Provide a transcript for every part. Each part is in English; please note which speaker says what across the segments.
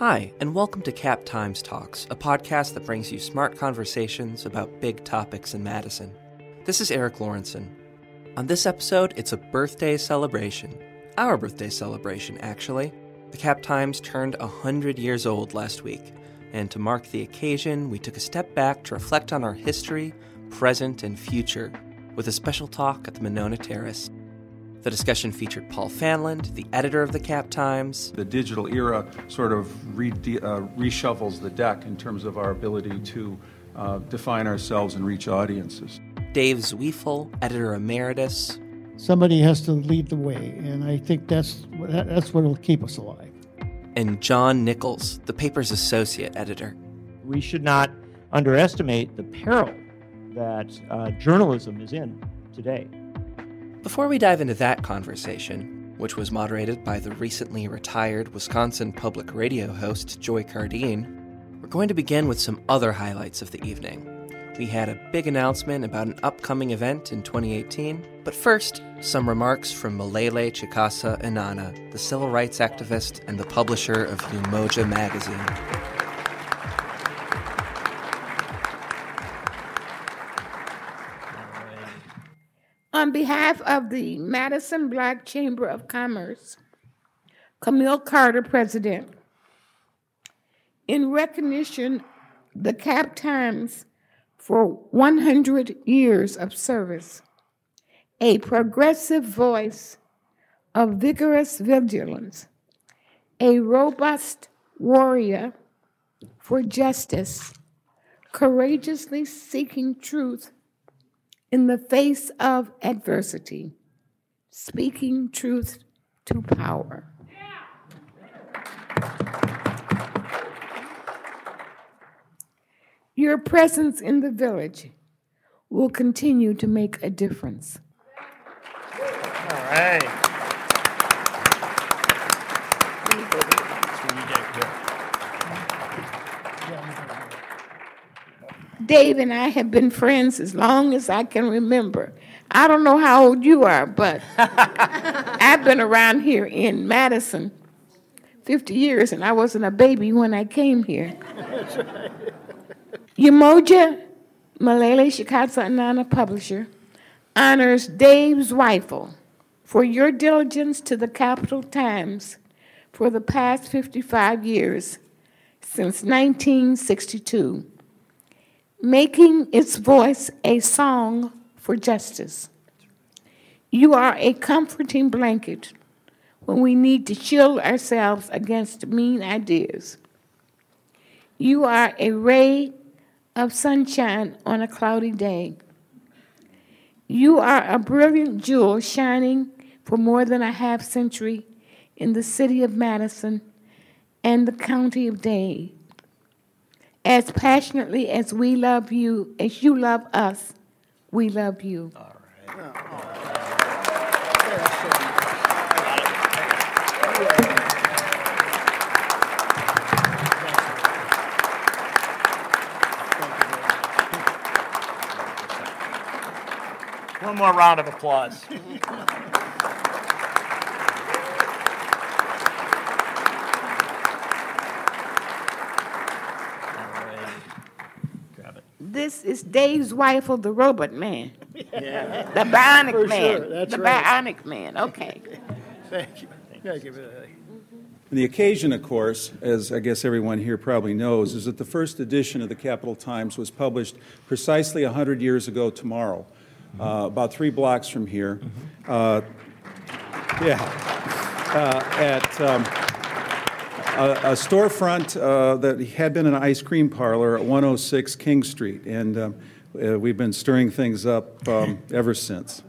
Speaker 1: Hi, and welcome to Cap Times Talks, a podcast that brings you smart conversations about big topics in Madison. This is Erik Lorenzsonn. On this episode, it's a birthday celebration. Our birthday celebration, actually. The Cap Times turned 100 years old last week, and to mark the occasion, we took a step back to reflect on our history, present, and future with a special talk at the Monona Terrace. The discussion featured Paul Fanlund, the editor of the Cap Times.
Speaker 2: The digital era sort of re- uh, reshuffles the deck in terms of our ability to uh, define ourselves and reach audiences.
Speaker 1: Dave Zweifel, editor emeritus.
Speaker 3: Somebody has to lead the way, and I think that's that's what will keep us alive.
Speaker 1: And John Nichols, the paper's associate editor.
Speaker 4: We should not underestimate the peril that uh, journalism is in today.
Speaker 1: Before we dive into that conversation, which was moderated by the recently retired Wisconsin public radio host Joy Cardin, we're going to begin with some other highlights of the evening. We had a big announcement about an upcoming event in 2018, but first, some remarks from Milele Chikasa Anana, the civil rights activist and the publisher of Umoja magazine.
Speaker 5: On behalf of the Madison Black Chamber of Commerce, Camille Carter, President, in recognition the Cap Times for 100 years of service, a progressive voice of vigorous vigilance, a robust warrior for justice, courageously seeking truth in the face of adversity, speaking truth to power. Your presence in the village will continue to make a difference.
Speaker 4: All right.
Speaker 5: Dave and I have been friends as long as I can remember. I don't know how old you are, but I've been around here in Madison 50 years, and I wasn't a baby when I came here. Umoja Milele Chikasa Anana Publisher honors Dave Zweifel for your diligence to the Capital Times for the past 55 years, since 1962 making its voice a song for justice. You are a comforting blanket when we need to shield ourselves against mean ideas. You are a ray of sunshine on a cloudy day. You are a brilliant jewel shining for more than a half century in the city of Madison and the county of Dane as passionately as we love you, as you love us, we love you. All right.
Speaker 4: One more round of applause.
Speaker 5: this is wife of the robot man. Yeah. The bionic For man. Sure. That's the right. bionic man. Okay.
Speaker 2: Thank you. Thank you. The occasion, of course, as I guess everyone here probably knows, is that the first edition of the Capital Times was published precisely 100 years ago tomorrow, uh, about three blocks from here. Uh, yeah, uh, at um, a, a storefront uh, that had been an ice cream parlor at 106 King Street, and um, uh, we've been stirring things up um, ever since.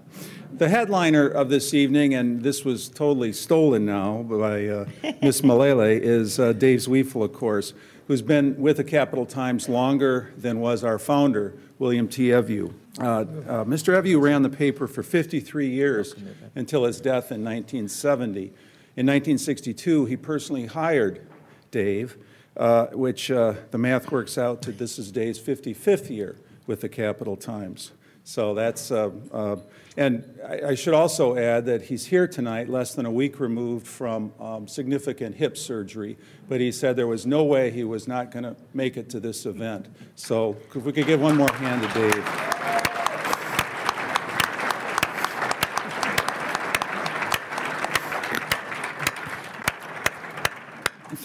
Speaker 2: The headliner of this evening, and this was totally stolen now by uh, Miss Milele, is uh, Dave Zweifel, of course, who's been with the Capital Times longer than was our founder, William T. Evjue. Uh, uh, Mr. Evjue ran the paper for 53 years until his death in 1970. In 1962, he personally hired Dave, uh, which uh, the math works out to this is Dave's 55th year with the Capital Times. So that's, uh, uh, and I, I should also add that he's here tonight, less than a week removed from um, significant hip surgery, but he said there was no way he was not going to make it to this event. So if we could give one more hand to Dave.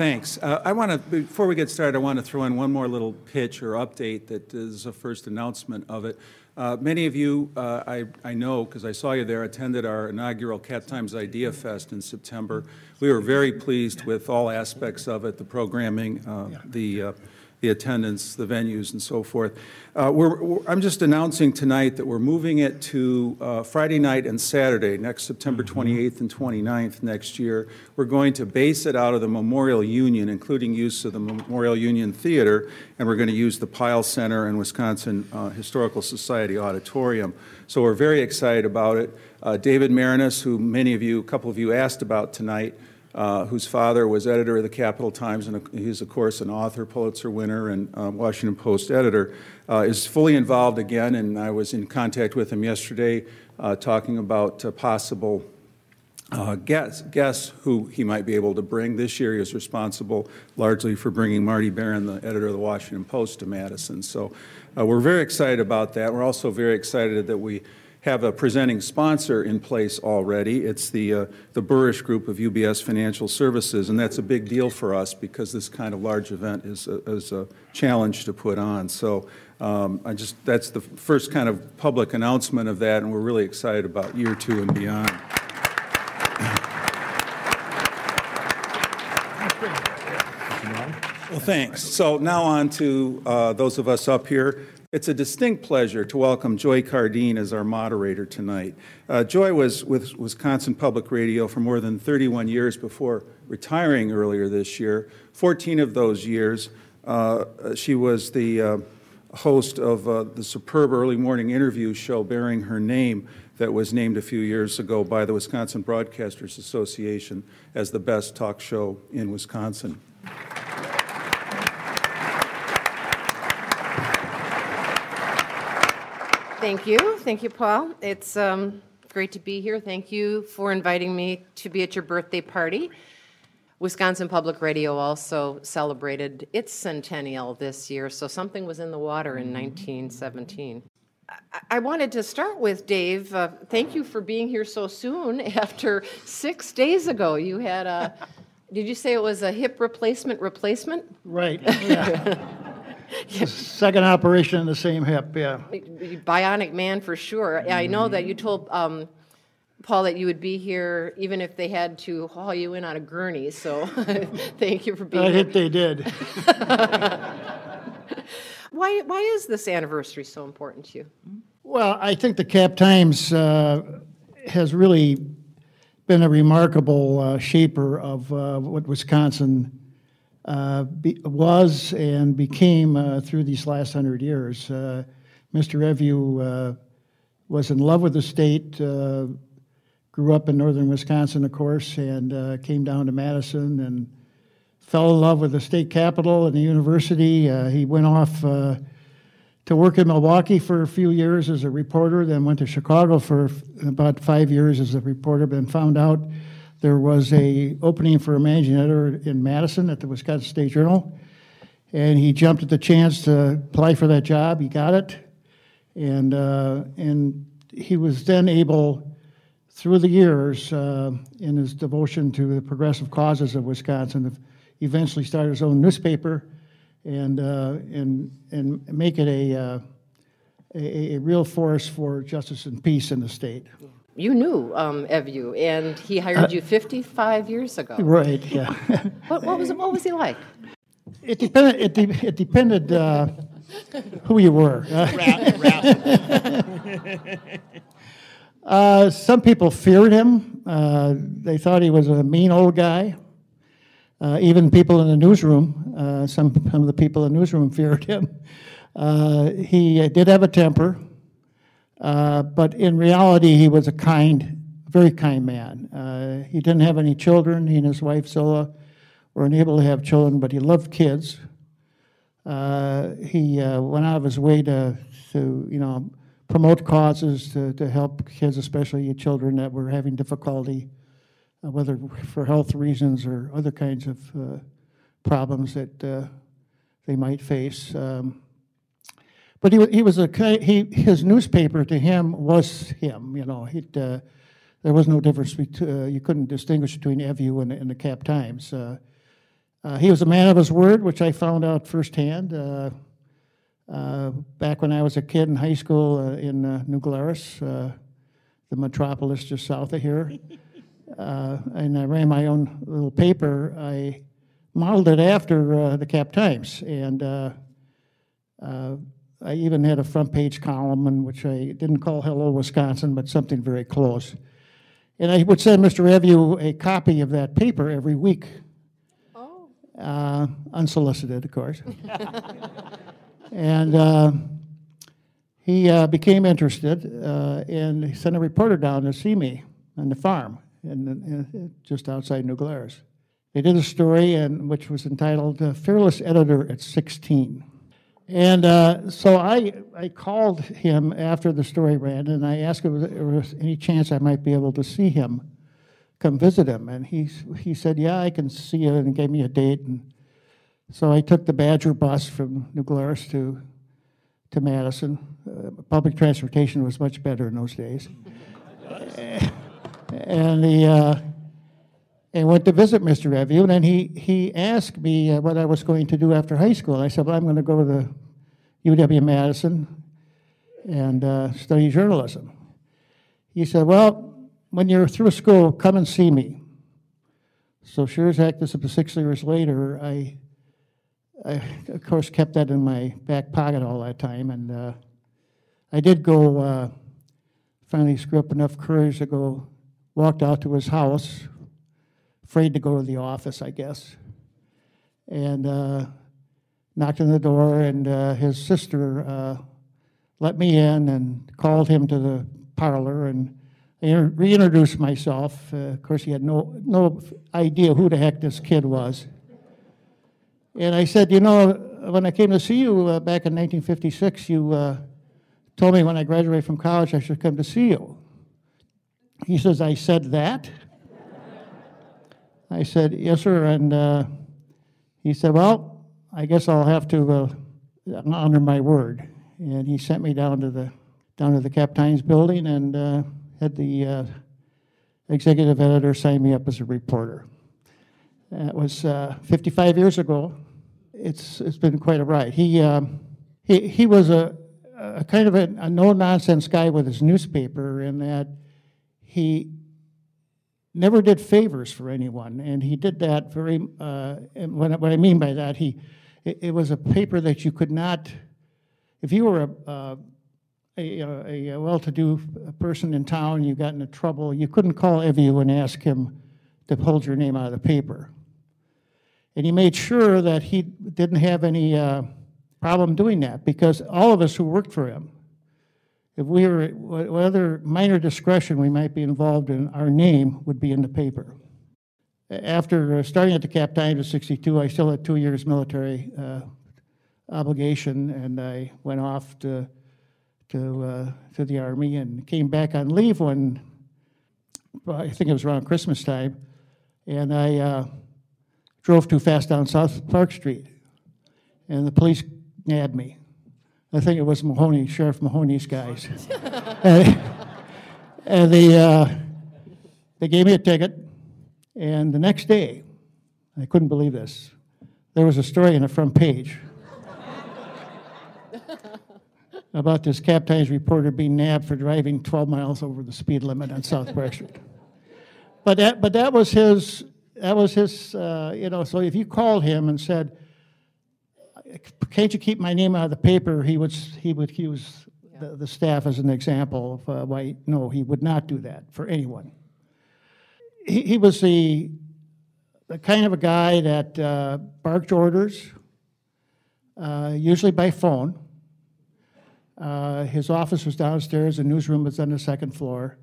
Speaker 2: Thanks. Uh, I want to, before we get started, I want to throw in one more little pitch or update that is a first announcement of it. Uh, many of you, uh, I, I know because I saw you there, attended our inaugural Cap Times Idea Fest in September. We were very pleased with all aspects of it the programming, uh, the uh, the attendance, the venues, and so forth. Uh, we're, we're, I'm just announcing tonight that we're moving it to uh, Friday night and Saturday, next September 28th mm-hmm. and 29th next year. We're going to base it out of the Memorial Union, including use of the Memorial Union Theater, and we're going to use the Pyle Center and Wisconsin uh, Historical Society Auditorium. So we're very excited about it. Uh, David Maraniss, who many of you, a couple of you asked about tonight, uh, whose father was editor of the Capital Times, and he's, of course, an author, Pulitzer winner, and uh, Washington Post editor, uh, is fully involved again. And I was in contact with him yesterday uh, talking about uh, possible uh, guests, guess who he might be able to bring. This year, he is responsible largely for bringing Marty Baron, the editor of the Washington Post, to Madison. So we're very excited about that. We're also very excited that we have a presenting sponsor in place already. It's the, uh, the Burish Group of UBS Financial Services, and that's a big deal for us because this kind of large event is a, is a challenge to put on. So um, I just that's the first kind of public announcement of that, and we're really excited about year two and beyond. Well, thanks. So now on to uh, those of us up here. It's a distinct pleasure to welcome Joy Cardin as our moderator tonight. Uh, Joy was with Wisconsin Public Radio for more than 31 years before retiring earlier this year. 14 of those years, uh, she was the uh, host of uh, the superb early morning interview show bearing her name that was named a few years ago by the Wisconsin Broadcasters Association as the best talk show in Wisconsin.
Speaker 6: Thank you. Thank you, Paul. It's um, great to be here. Thank you for inviting me to be at your birthday party. Wisconsin Public Radio also celebrated its centennial this year, so something was in the water in 1917. I wanted to start with Dave. Uh, thank you for being here so soon after six days ago. You had a, did you say it was a hip replacement replacement?
Speaker 3: Right. Yeah. Second operation in the same hip, yeah.
Speaker 6: Bionic man for sure. I know that you told um, Paul that you would be here even if they had to haul you in on a gurney. So thank you for being
Speaker 3: I
Speaker 6: here.
Speaker 3: think they did.
Speaker 6: why, why is this anniversary so important to you?
Speaker 3: Well, I think the Cap Times uh, has really been a remarkable uh, shaper of uh, what Wisconsin be, was and became uh, through these last hundred years. Uh, Mr. Uh, was in love with the state, uh, grew up in northern Wisconsin, of course, and came down to Madison and fell in love with the state capitol and the university. he went off to work in Milwaukee for a few years as a reporter, then went to Chicago for about five years as a reporter, then found out there was a opening for a managing editor in Madison at the Wisconsin State Journal, and he jumped at the chance to apply for that job. He got it, and uh, and he was then able, through the years, uh, in his devotion to the progressive causes of Wisconsin, to eventually start his own newspaper, and uh, and and make it a, uh, a, a real force for justice and peace in the state
Speaker 6: you knew um, Evjue, and he hired you 55 years ago.
Speaker 3: Right. Yeah.
Speaker 6: what, what was what was he like?
Speaker 3: It depended. It, de- it depended uh, who you were. uh, some people feared him. Uh, they thought he was a mean old guy. Uh, even people in the newsroom, uh, some, some of the people in the newsroom feared him. Uh, he did have a temper. Uh, but in reality, he was a kind, very kind man. Uh, he didn't have any children. He and his wife Zola, were unable to have children, but he loved kids. Uh, he uh, went out of his way to, to, you know, promote causes to, to help kids, especially children that were having difficulty, uh, whether for health reasons or other kinds of problems that they might face. Um, but he, he was a he his newspaper to him was him. You know, he uh, there was no difference. between uh, you couldn't distinguish between Evjue and, and the Cap Times. Uh, uh, he was a man of his word, which I found out firsthand. Uh, uh, back when I was a kid in high school uh, in uh, New Glarus, uh, the metropolis just south of here, uh, and I ran my own little paper. I modeled it after uh, the Cap Times, and uh, uh, I even had a front page column in which I didn't call Hello Wisconsin, but something very close. And I would send Mr. Evjue a copy of that paper every week. Uh, unsolicited, of course. and uh, he uh, became interested uh, and he sent a reporter down to see me on the farm in, in, just outside New Glarus. They did a story and, which was entitled uh, Fearless Editor at 16. And uh, so I, I called him after the story ran and I asked if there was any chance I might be able to see him, come visit him. And he, he said, Yeah, I can see you, and gave me a date. And so I took the Badger bus from New Glarus to, to Madison. Uh, public transportation was much better in those days. and the, uh, and went to visit Mr. Evjue, and then he, he asked me uh, what I was going to do after high school. I said, well, I'm going to go to the UW-Madison and uh, study journalism. He said, well, when you're through school, come and see me. So sure as heck, this is six years later, I, I, of course, kept that in my back pocket all that time, and uh, I did go, uh, finally screw up enough courage to go, walked out to his house, afraid to go to the office, I guess. And uh, knocked on the door, and uh, his sister uh, let me in and called him to the parlor and I reintroduced myself. Uh, of course, he had no, no idea who the heck this kid was. And I said, You know, when I came to see you uh, back in 1956, you told me when I graduated from college I should come to see you. He says, I said that? I said, Yes, sir. And uh, he said, Well, I guess I'll have to uh, honor my word. And he sent me down to the down to the Captain's building and uh, had the uh, executive editor sign me up as a reporter. That was uh, 55 years ago. It's it's been quite a ride. He um, he he was a, a kind of a, a no nonsense guy with his newspaper in that he never did favors for anyone, and he did that very. Uh, and what, I- mean by that, he it, it was a paper that you could not, if you were a uh, a, a, a well-to-do person in town, you got into trouble, you couldn't call Evjue and ask him to hold your name out of the paper. And he made sure that he didn't have any uh, problem doing that because all of us who worked for him, if we were, wh- whatever minor discretion we might be involved in, our name would be in the paper. After uh, starting at the Cap Times at 62, I still had two years military uh, obligation, and I went off to to uh, to the army and came back on leave when I think it was around Christmas time, and I uh, drove too fast down South Park Street, and the police nabbed me. I think it was Mahoney, Sheriff Mahoney's guys, and, and they uh, they gave me a ticket, and the next day, I couldn't believe this. There was a story in the front page about this Cap Times reporter being nabbed for driving 12 miles over the speed limit on South Park. But that, but that was his, that was his, uh, you know, so if you called him and said, can't you keep my name out of the paper, he would, he would use the, the staff as an example of uh, why, no, he would not do that for anyone. He, he was the, the kind of a guy that uh, barked orders, uh, usually by phone. Uh, his office was downstairs, the newsroom was on the second floor.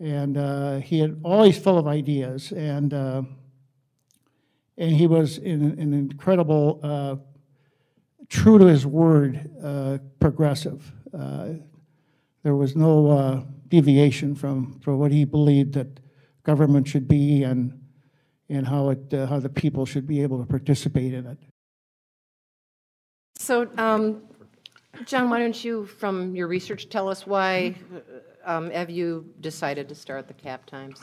Speaker 3: And uh, he had always full of ideas, and, uh, and he was in, an incredible, uh, true to his word, uh, progressive. Uh, there was no uh, deviation from, from what he believed that government should be and, and how, it, uh, how the people should be able to participate in it.
Speaker 6: So, um, John, why don't you, from your research, tell us why um, have you decided to start the Cap Times?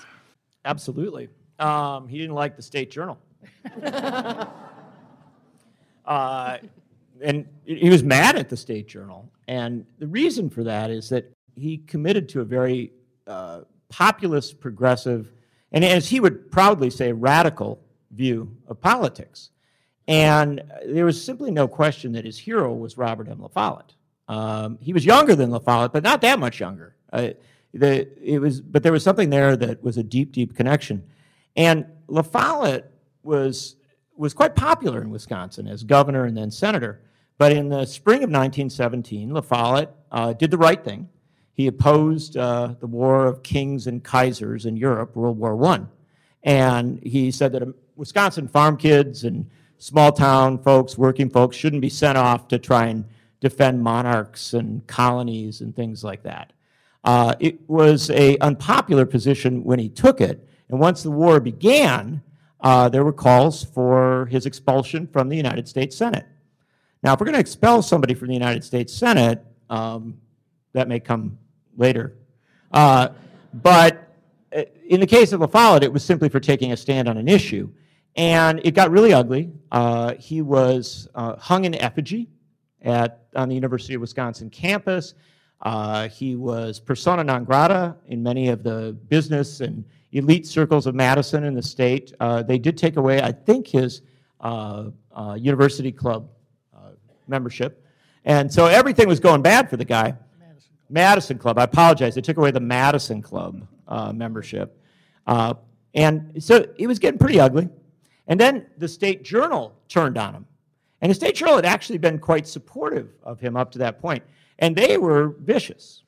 Speaker 4: Absolutely. Um, he didn't like the State Journal. uh, and he was mad at the State Journal. And the reason for that is that he committed to a very uh, populist, progressive, and as he would proudly say, radical view of politics. And there was simply no question that his hero was Robert M. La Follette. Um, he was younger than La Follette, but not that much younger. Uh, the, it was, but there was something there that was a deep, deep connection. And La Follette was, was quite popular in Wisconsin as governor and then senator. But in the spring of 1917, La Follette uh, did the right thing. He opposed uh, the war of kings and kaisers in Europe, World War I. And he said that Wisconsin farm kids and small town folks, working folks, shouldn't be sent off to try and defend monarchs and colonies and things like that. Uh, it was an unpopular position when he took it, and once the war began, uh, there were calls for his expulsion from the United States Senate. Now, if we're going to expel somebody from the United States Senate, um, that may come later. Uh, but uh, in the case of La Follette, it was simply for taking a stand on an issue. And it got really ugly. Uh, he was uh, hung in effigy at, on the University of Wisconsin campus. Uh, he was persona non grata in many of the business and elite circles of Madison and the state. Uh, they did take away, I think, his uh, uh, university club membership. And so everything was going bad for the guy. Madison, Club. I apologize. They took away the Madison Club membership. and so it was getting pretty ugly. And then the State Journal turned on him. And the State Journal had actually been quite supportive of him up to that point. And they were vicious.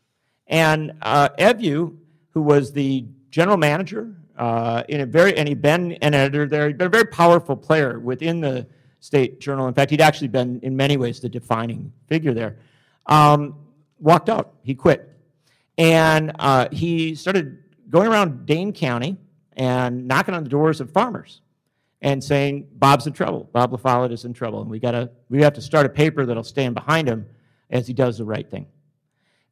Speaker 4: And uh, Evjue, who was the general manager, uh, in a very, and he'd been an editor there, he'd been a very powerful player within the State Journal. In fact, he'd actually been, in many ways, the defining figure there. Um, walked out. He quit. And uh, he started going around Dane County and knocking on the doors of farmers and saying Bob's in trouble. Bob La Follette is in trouble, and we gotta we have to start a paper that'll stand behind him as he does the right thing.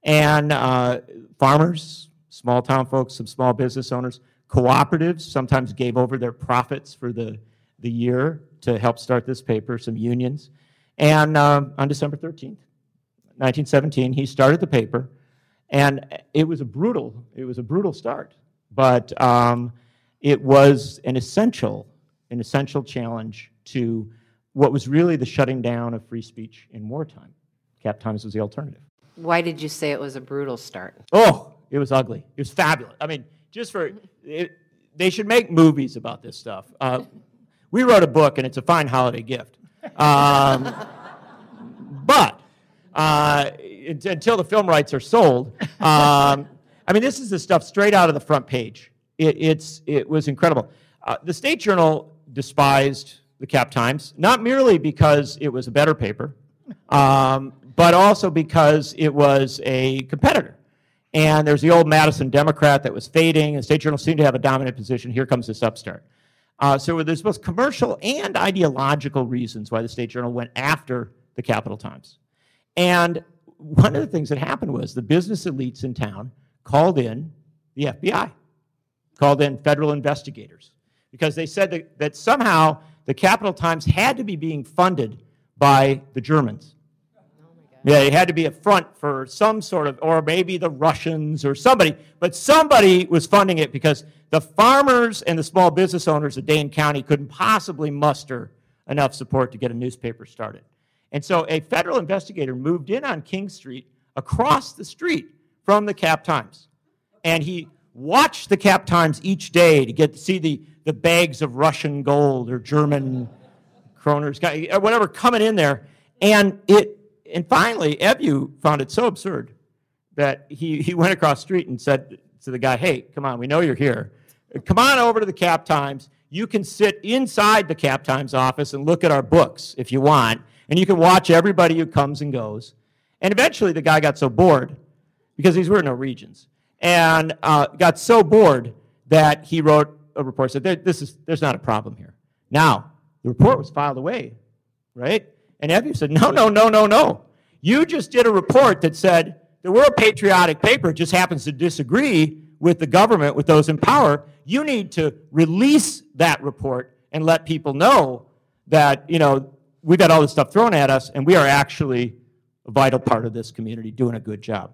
Speaker 4: And uh, farmers, small town folks, some small business owners, cooperatives sometimes gave over their profits for the the year to help start this paper. Some unions, and um, on December 13th, 1917, he started the paper, and it was a brutal it was a brutal start, but um, it was an essential an essential challenge to what was really the shutting down of free speech in wartime. Cap Times was the alternative.
Speaker 6: Why did you say it was a brutal start?
Speaker 4: Oh, it was ugly. It was fabulous. I mean, just for it, they should make movies about this stuff. Uh, we wrote a book, and it's a fine holiday gift. Um, but uh, until the film rights are sold, um, I mean, this is the stuff straight out of the front page. It, it's, it was incredible. Uh, the State Journal despised the Cap Times, not merely because it was a better paper, um, but also because it was a competitor. And there's the old Madison Democrat that was fading, and the State Journal seemed to have a dominant position. Here comes this upstart. Uh, so there's both commercial and ideological reasons why the State Journal went after the Capital Times. And one of the things that happened was the business elites in town called in the FBI, called in federal investigators, because they said that, that somehow the Capital Times had to be being funded by the Germans. Yeah, it had to be a front for some sort of, or maybe the Russians or somebody, but somebody was funding it because the farmers and the small business owners of Dane County couldn't possibly muster enough support to get a newspaper started. And so a federal investigator moved in on King Street across the street from the Cap Times. And he watched the Cap Times each day to get to see the the bags of Russian gold or German kroners, whatever, coming in there. And it, and finally, Evjue found it so absurd that he, he went across the street and said to the guy, hey, come on, we know you're here. Come on over to the Cap Times. You can sit inside the Cap Times office and look at our books if you want, and you can watch everybody who comes and goes. And eventually the guy got so bored because these were no regions, and uh, got so bored that he wrote a report said there, this is there's not a problem here. Now the report was filed away, right? And Evjue said, no, no, no, no, no. You just did a report that said that we're a patriotic paper, it just happens to disagree with the government, with those in power. You need to release that report and let people know that, you know, we've got all this stuff thrown at us and we are actually a vital part of this community doing a good job.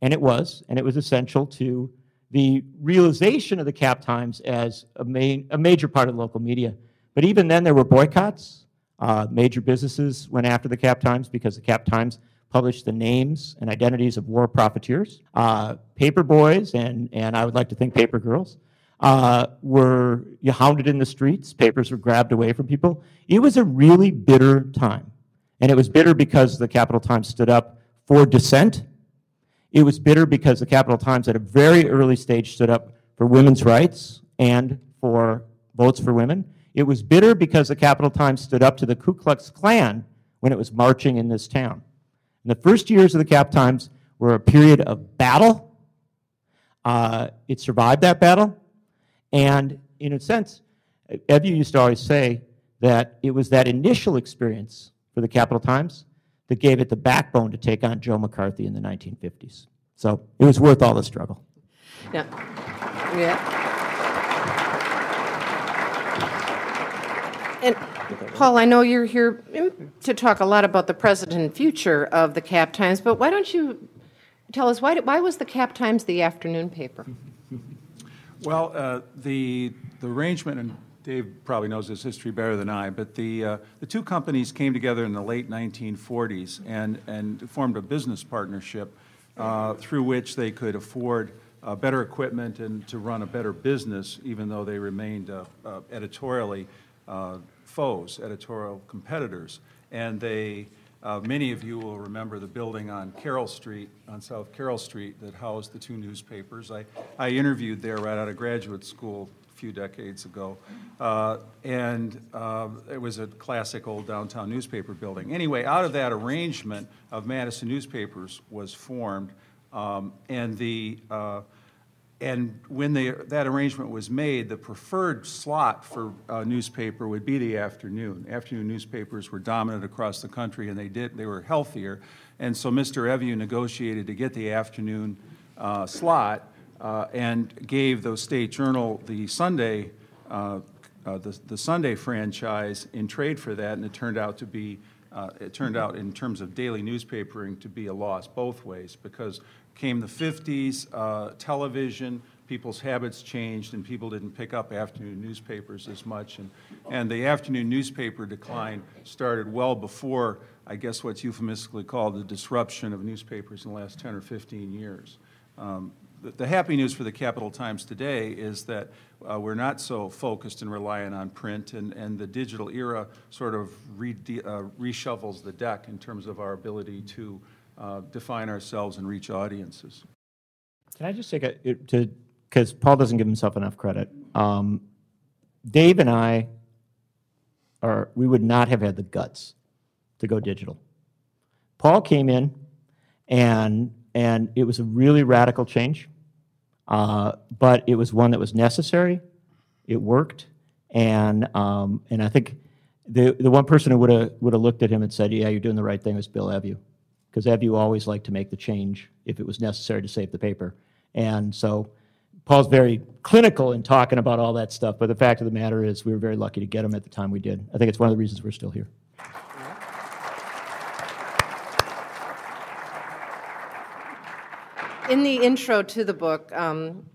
Speaker 4: And it was, and it was essential to the realization of the cap times as a, main, a major part of the local media. But even then, there were boycotts. Uh, major businesses went after the cap times because the cap times published the names and identities of war profiteers. Uh, paper boys, and, and I would like to think paper girls, uh, were hounded in the streets. Papers were grabbed away from people. It was a really bitter time. And it was bitter because the Capital Times stood up for dissent it was bitter because the Capital Times at a very early stage stood up for women's rights and for votes for women. It was bitter because the Capital Times stood up to the Ku Klux Klan when it was marching in this town. And the first years of the Cap Times were a period of battle. Uh, it survived that battle. And in a sense, Evjue used to always say that it was that initial experience for the Capital Times that gave it the backbone to take on Joe McCarthy in the 1950s. So it was worth all the struggle.
Speaker 6: Yeah. Yeah. And Paul, I know you're here to talk a lot about the present and future of the Cap Times, but why don't you tell us why, why was the Cap Times the afternoon paper?
Speaker 2: Well, uh, the, the arrangement, and Dave probably knows this history better than I, but the, uh, the two companies came together in the late 1940s and, and formed a business partnership uh, through which they could afford uh, better equipment and to run a better business, even though they remained uh, uh, editorially uh, foes, editorial competitors. And they, many of you will remember the building on Carroll Street, on South Carroll Street, that housed the two newspapers. I, I interviewed there right out of graduate school a few decades ago. Uh, and uh, it was a classic old downtown newspaper building. Anyway, out of that arrangement of Madison newspapers was formed. Um, and the uh, and when they, that arrangement was made, the preferred slot for a newspaper would be the afternoon. Afternoon newspapers were dominant across the country, and they did they were healthier. And so Mr. Evjue negotiated to get the afternoon uh, slot uh, and gave the State Journal the Sunday, uh, uh, the, the Sunday franchise in trade for that, and it turned out to be, uh, it turned out in terms of daily newspapering to be a loss both ways because came the 50s, uh, television, people's habits changed and people didn't pick up afternoon newspapers as much. And, and the afternoon newspaper decline started well before, I guess, what's euphemistically called the disruption of newspapers in the last 10 or 15 years. Um, the happy news for the Capital Times today is that uh, we're not so focused and reliant on print, and, and the digital era sort of re, uh, reshuffles the deck in terms of our ability to uh, define ourselves and reach audiences.
Speaker 4: Can I just take a, to, because Paul doesn't give himself enough credit. Um, Dave and I are, we would not have had the guts to go digital. Paul came in and and it was a really radical change. Uh, but it was one that was necessary. It worked, and um, and I think the the one person who would have would have looked at him and said, "Yeah, you're doing the right thing," was Bill Evjue, because Evjue always liked to make the change if it was necessary to save the paper, and so. Paul's very clinical in talking about all that stuff, but the fact of the matter is, we were very lucky to get him at the time we did. I think it's one of the reasons we're still here.
Speaker 6: In the intro to the book, um,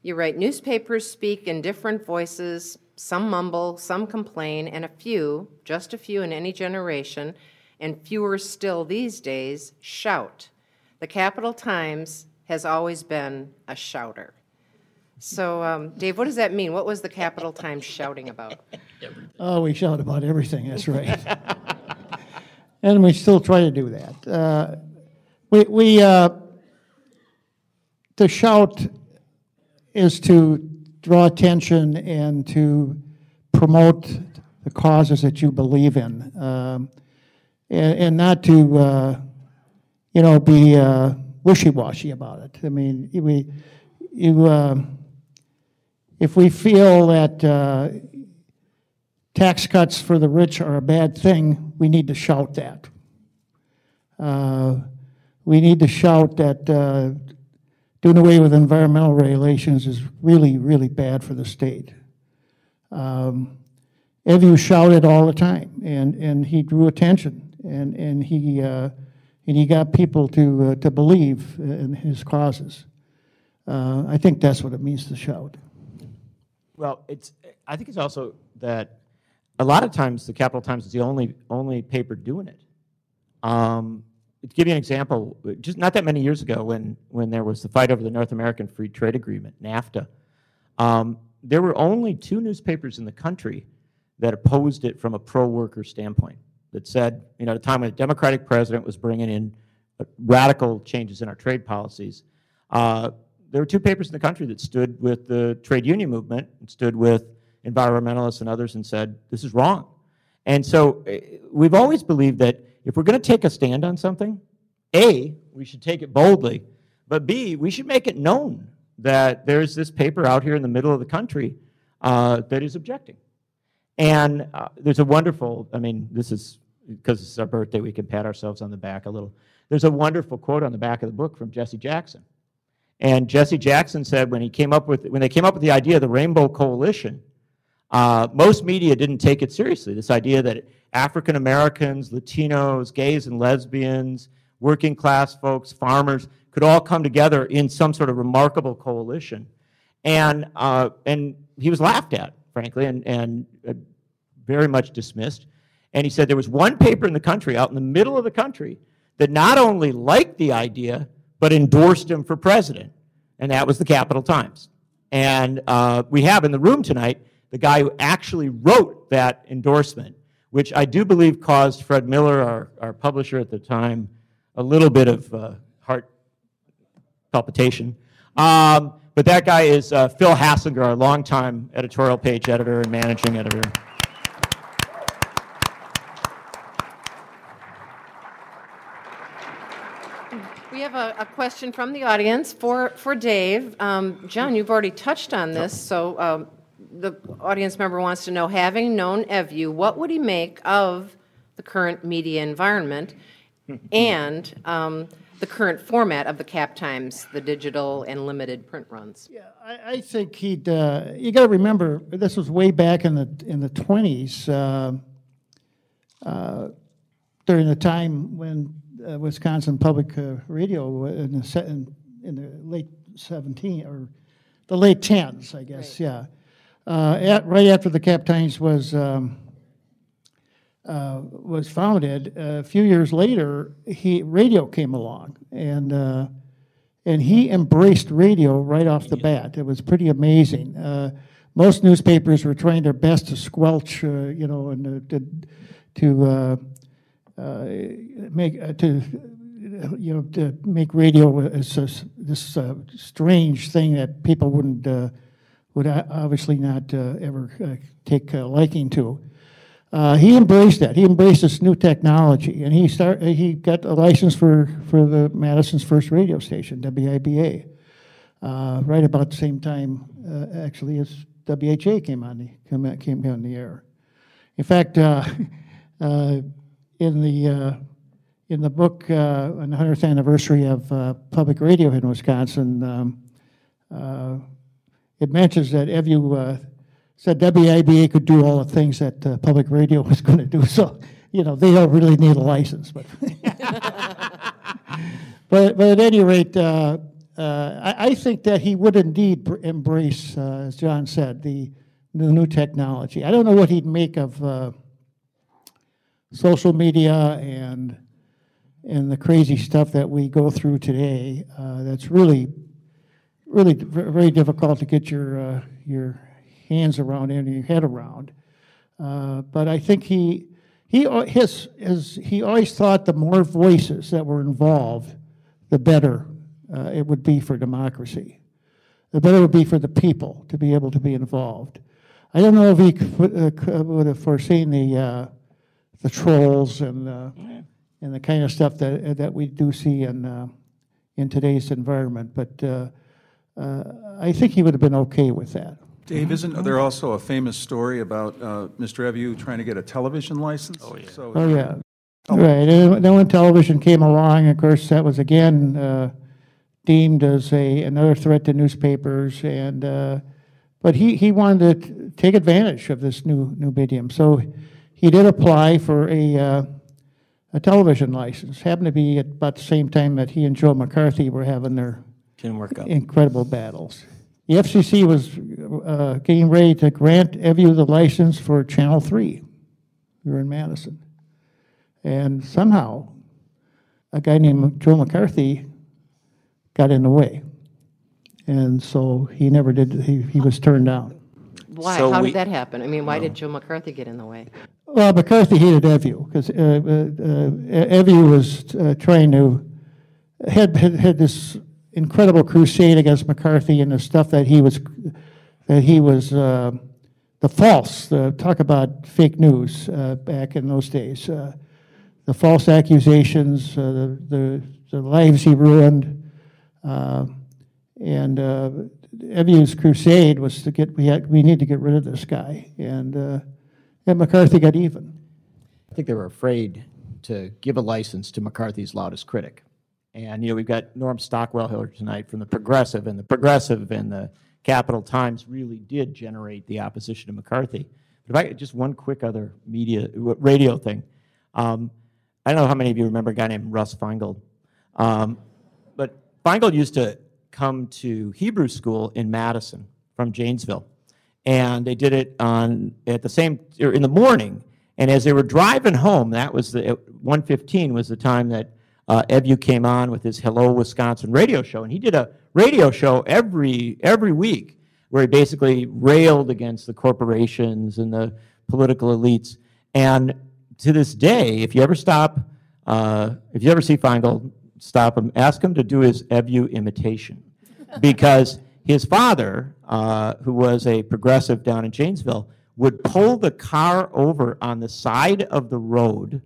Speaker 6: you write newspapers speak in different voices. Some mumble, some complain, and a few, just a few in any generation, and fewer still these days, shout. The Capital Times has always been a shouter. So, um, Dave, what does that mean? What was the Capital Times shouting about?
Speaker 3: Oh, we shout about everything, that's right. and we still try to do that. Uh, we, we uh, to shout is to draw attention and to promote the causes that you believe in, um, and, and, not to, uh, you know, be uh, wishy-washy about it. I mean, we, you, um, if we feel that uh, tax cuts for the rich are a bad thing, we need to shout that. Uh, We need to shout that uh, doing away with environmental regulations is really, really bad for the state. Um, shouted all the time, and, and he drew attention, and, and he, uh, and he got people to, uh, to believe in his causes. Uh, I think that's what it means to shout.
Speaker 4: Well, it's, I think it's also that a lot of times the Capital Times is the only, only paper doing it. Um, to give you an example, just not that many years ago when, when there was the fight over the North American Free Trade Agreement, NAFTA, um, there were only two newspapers in the country that opposed it from a pro-worker standpoint, that said, you know, at a time when a Democratic president was bringing in uh, radical changes in our trade policies, uh, there were two papers in the country that stood with the trade union movement, and stood with environmentalists and others and said, this is wrong. And so uh, we've always believed that if we're going to take a stand on something, A, we should take it boldly, but B, we should make it known that there's this paper out here in the middle of the country uh, that is objecting. And uh, there's a wonderful, I mean, this is because it's our birthday, we can pat ourselves on the back a little. There's a wonderful quote on the back of the book from Jesse Jackson. And Jesse Jackson said when he came up with when they came up with the idea of the Rainbow Coalition, uh, most media didn't take it seriously. This idea that African Americans, Latinos, gays and lesbians, working class folks, farmers could all come together in some sort of remarkable coalition, and uh, and he was laughed at, frankly, and and uh, very much dismissed. And he said there was one paper in the country, out in the middle of the country, that not only liked the idea but endorsed him for president, and that was the Capital Times. And uh, we have in the room tonight the guy who actually wrote that endorsement, which I do believe caused Fred Miller, our, our publisher at the time, a little bit of uh, heart palpitation. Um, but that guy is uh, Phil Haslanger, our longtime editorial page editor and managing editor.
Speaker 6: We have a, a question from the audience for, for Dave. Um, John, you've already touched on this, so um, the audience member wants to know, having known Evjue, what would he make of the current media environment and um, the current format of the Cap Times, the digital and limited print runs?
Speaker 3: Yeah, I, I think he'd, uh, you got to remember, this was way back in the, in the 20s, uh, uh, during the time when uh, Wisconsin Public uh, Radio in the, in, in the late 17, or the late 10s, I guess, yeah. Uh, at, right after the Cap Times was, um, uh, was founded, a few years later, he, radio came along, and, uh, and he embraced radio right off the bat. It was pretty amazing. Uh, most newspapers were trying their best to squelch, uh, you know, and uh, to, to uh, uh, make uh, to you know to make radio as this, this uh, strange thing that people wouldn't uh, would obviously not uh, ever uh, take a liking to. Uh, he embraced that. He embraced this new technology, and he start. He got a license for for the Madison's first radio station, WIBA, uh, right about the same time, uh, actually, as WHA came on the came, came on the air. In fact, uh, uh, in the uh, in the book uh, on the 100th anniversary of uh, public radio in Wisconsin, um, uh, it mentions that Evjue uh, said WIBA could do all the things that uh, public radio was going to do. So, you know, they don't really need a license. But, but, but at any rate, uh, uh, I, I think that he would indeed br- embrace, uh, as John said, the, the new technology. I don't know what he'd make of uh, social media and and the crazy stuff that we go through today. Uh, that's really, really very difficult to get your your hands around and your head around. Uh, but I think he he his, his he always thought the more voices that were involved, the better uh, it would be for democracy. The better it would be for the people to be able to be involved. I don't know if he could, uh, would have foreseen the uh, the trolls and uh, and the kind of stuff that that we do see in uh, in today's environment. But uh, uh, I think he would have been okay with that.
Speaker 2: Dave, isn't there also a famous story about uh, Mr. Evjue trying to get a television license? Oh, yeah. So,
Speaker 3: Oh, yeah. Right, and then when television came along, of course, that was again uh, deemed as a, another threat to newspapers, and, uh, but he, he wanted to take advantage of this new, new medium. So he did apply for a, uh, a television license. Happened to be at about the same time that he and Joe McCarthy were having their
Speaker 4: Didn't work out.
Speaker 3: incredible battles. The FCC was uh, getting ready to grant Evjue the license for Channel 3 here in Madison. And somehow, a guy named Joe McCarthy got in the way. And so he never did, he, he was turned down.
Speaker 6: Why?
Speaker 4: So
Speaker 6: How
Speaker 4: we-
Speaker 6: did that happen? I mean, why did Joe McCarthy get in the way?
Speaker 3: Well, McCarthy hated Evjue because uh, uh, Evjue was uh, trying to had, had had this incredible crusade against McCarthy and the stuff that he was that he was uh, the false. The, talk about fake news uh, back in those days. Uh, the false accusations, uh, the, the the lives he ruined, uh, and uh, Evjue's crusade was to get we had we need to get rid of this guy and. Uh, and McCarthy got even.
Speaker 4: I think they were afraid to give a license to McCarthy's loudest critic. And, you know, we've got Norm Stockwell here tonight from the Progressive, and the Progressive and the Capital Times really did generate the opposition to McCarthy. But if I just one quick other media, radio thing. Um, I don't know how many of you remember a guy named Russ Feingold. Um, but Feingold used to come to Hebrew school in Madison from Janesville and they did it on at the same or in the morning. And as they were driving home, that was the 1:15 was the time that uh, Evjue came on with his Hello Wisconsin radio show, and he did a radio show every every week where he basically railed against the corporations and the political elites. And to this day, if you ever stop, uh, if you ever see Feingold, stop him, ask him to do his Evjue imitation, because his father, uh, who was a progressive down in Janesville, would pull the car over on the side of the road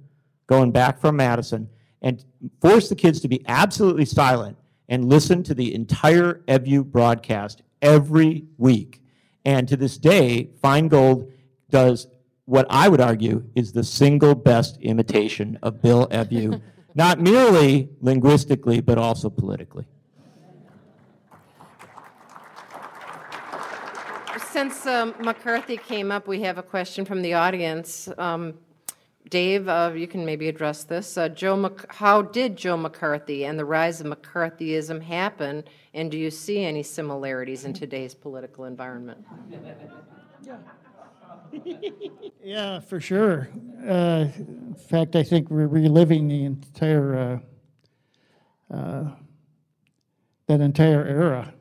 Speaker 4: going back from Madison and force the kids to be absolutely silent and listen to the entire Evjue broadcast every week. And to this day, Feingold does what I would argue is the single best imitation of Bill Evjue, not merely linguistically, but also politically.
Speaker 6: Since um, McCarthy came up, we have a question from the audience. Um, Dave, uh, you can maybe address this. Uh, Joe, how did Joe McCarthy and the rise of McCarthyism happen, and do you see any similarities in today's political environment?
Speaker 3: Yeah, for sure. Uh, in fact, I think we're reliving the entire uh, uh, that entire era.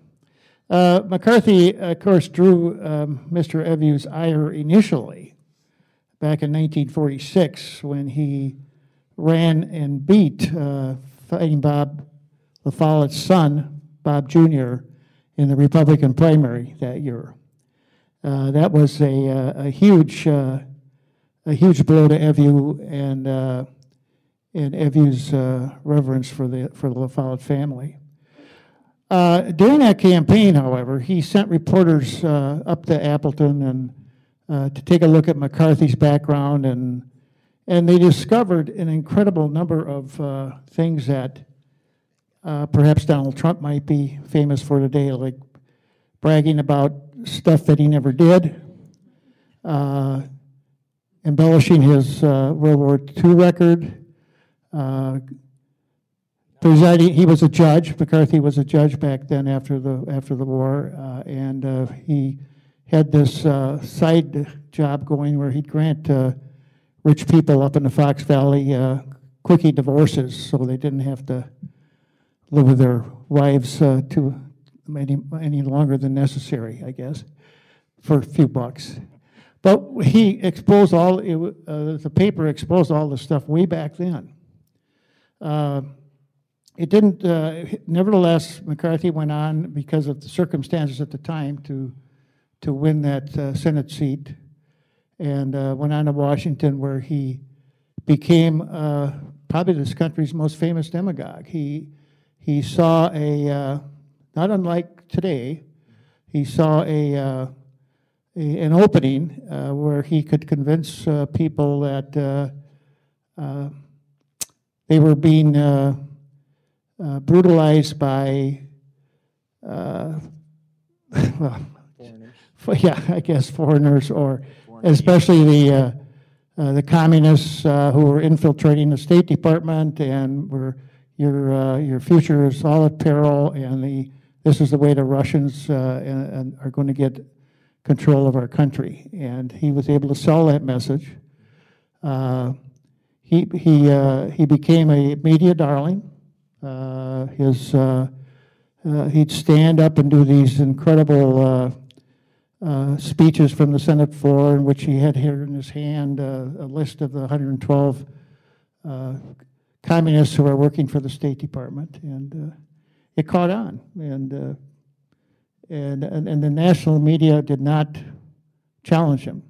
Speaker 3: Uh, McCarthy, of course, drew um, Mr. Evjue's ire initially back in 1946 when he ran and beat uh, fighting Bob LaFollette's son, Bob Jr., in the Republican primary that year. Uh, that was a, uh, a huge uh, a huge blow to Evjue and uh, and Evjue's reverence for the for the LaFollette family. Uh, during that campaign, however, he sent reporters up to Appleton and uh, to take a look at McCarthy's background and and they discovered an incredible number of uh, things that uh, perhaps Donald Trump might be famous for today, like bragging about stuff that he never did, uh, embellishing his uh, World War II record, presiding. He was a judge. McCarthy was a judge back then after the after the war, and he had this uh, side job going where he'd grant uh, rich people up in the Fox Valley uh, quickie divorces, so they didn't have to live with their wives uh, too any any longer than necessary, I guess, for a few bucks. But he exposed all, it uh, the paper exposed all the stuff way back then. Uh, It didn't, nevertheless, McCarthy went on because of the circumstances at the time to, to win that uh, Senate seat and uh, went on to Washington where he became uh, probably this country's most famous demagogue. He, he saw a, uh, not unlike today, he saw a, uh, a an opening uh, where he could convince people that they were being brutalized by, well, yeah, I guess foreigners or especially the, uh, uh, the communists uh, who were infiltrating the State Department and were, your, uh, your future is all at peril and the, this is the way the Russians uh, and, and are going to get control of our country. And he was able to sell that message. Uh, he, he, he became a media darling. His, he'd stand up and do these incredible uh, speeches from the Senate floor in which he had here in his hand uh, a list of the 112 uh, communists who are working for the State Department. And uh, it caught on. And, uh, and, and, and the national media did not challenge him,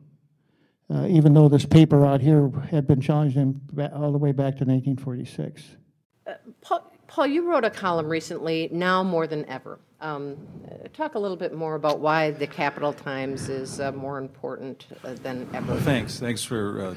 Speaker 3: even though this paper out here had been challenging him all the way back to 1946.
Speaker 6: Paul, Paul, you wrote a column recently, Now More Than Ever. Um, Talk a little bit more about why the Capital Times is uh, more important uh, than ever.
Speaker 2: Thanks, thanks for uh,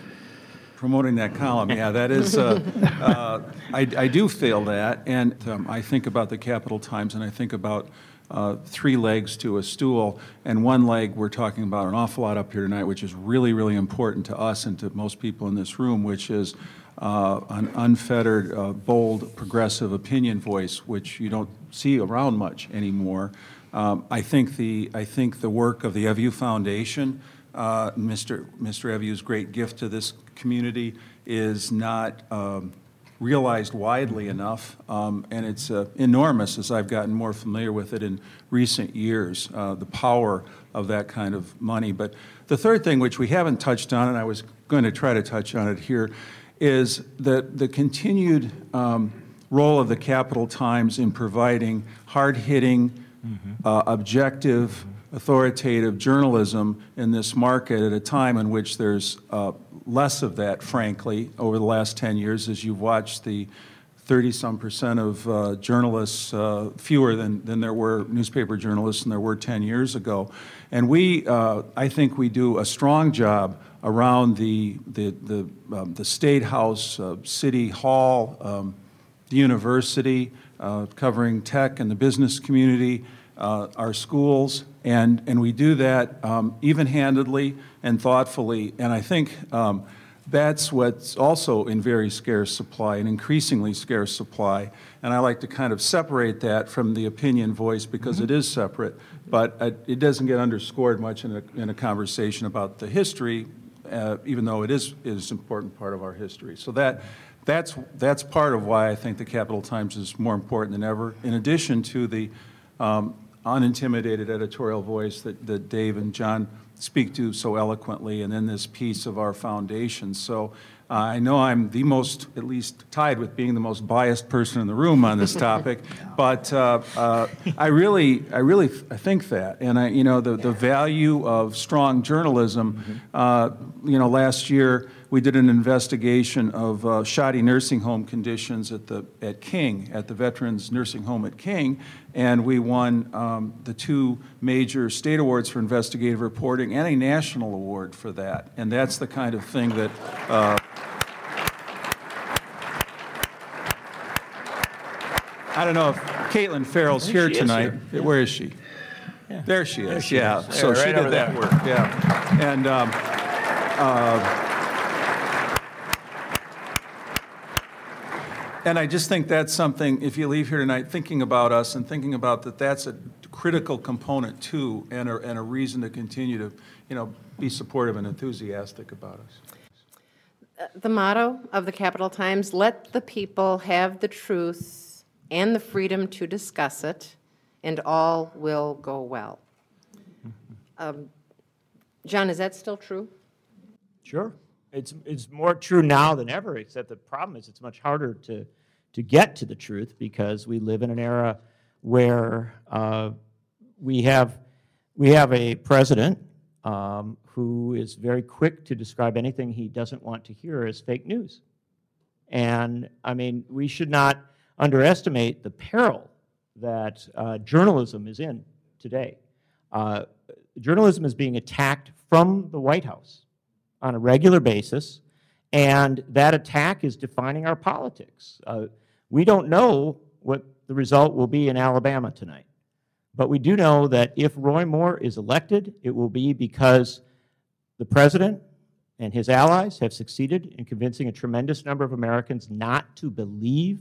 Speaker 2: promoting that column. Yeah, that is, uh, uh, I I do feel that, and um, I think about the Capital Times, and I think about uh, three legs to a stool, and one leg we're talking about an awful lot up here tonight, which is really, really important to us and to most people in this room, which is uh, an unfettered, uh, bold, progressive opinion voice, which you don't see around much anymore. Um, I think the, I think the work of the Evjue Foundation, uh, Mr. Mr. Evjue's great gift to this community is not um, realized widely enough, um, and it's uh, enormous as I've gotten more familiar with it in recent years, uh, the power of that kind of money. But the third thing, which we haven't touched on, and I was going to try to touch on it here, is that the continued um, role of the Capital Times in providing hard-hitting, uh, objective, authoritative journalism in this market at a time in which there's uh, less of that, frankly, over the last 10 years, as you've watched the 30-some percent of uh, journalists, uh, fewer than, than there were newspaper journalists than there were 10 years ago. And we, uh, I think we do a strong job around the, the, the, um, the State House, uh, City Hall, um, the university, uh, covering tech and the business community, uh, our schools, and, and we do that um, even-handedly and thoughtfully. And I think um, that's what's also in very scarce supply, an increasingly scarce supply. And I like to kind of separate that from the opinion voice because it is separate, but it it doesn't get underscored much in a, in a conversation about the history, uh, even though it is, is an important part of our history. So that, that's, that's part of why I think the Capital Times is more important than ever, in addition to the um, unintimidated editorial voice that, that Dave and John speak to so eloquently, and then this piece of our foundation. So uh, I know I'm the most, at least tied with being the most biased person in the room on this topic, but uh, uh, I really, I really, I think that, and I, you know, the, the value of strong journalism. Uh, you know, last year we did an investigation of uh, shoddy nursing home conditions at the at King, at the Veterans Nursing Home at King, and we won um, the two major state awards for investigative reporting and a national award for that. And that's the kind of thing that. Uh, I don't know if Katelyn Ferral's here tonight.
Speaker 4: here.
Speaker 2: Where is she? There she is.
Speaker 4: she
Speaker 2: yeah.
Speaker 4: is.
Speaker 2: So
Speaker 4: There,
Speaker 2: she
Speaker 4: right
Speaker 2: did that
Speaker 4: there.
Speaker 2: work. Yeah. And. Um, And I just think that's something, if you leave here tonight thinking about us and thinking about that that's a critical component too, and a, and a reason to continue to, you know, be supportive and enthusiastic about us.
Speaker 6: The motto of the Capital Times, let the people have the truth and the freedom to discuss it, and all will go well. Um, John, is that still true?
Speaker 4: Sure. It's, it's more true now than ever, except the problem is it's much harder to, to get to the truth because we live in an era where uh, we, have, we have a president um, who is very quick to describe anything he doesn't want to hear as fake news. And I mean, we should not underestimate the peril that uh, journalism is in today. Uh, journalism is being attacked from the White House on a regular basis, and that attack is defining our politics. Uh, we don't know what the result will be in Alabama tonight, but we do know that if Roy Moore is elected, it will be because the president and his allies have succeeded in convincing a tremendous number of Americans not to believe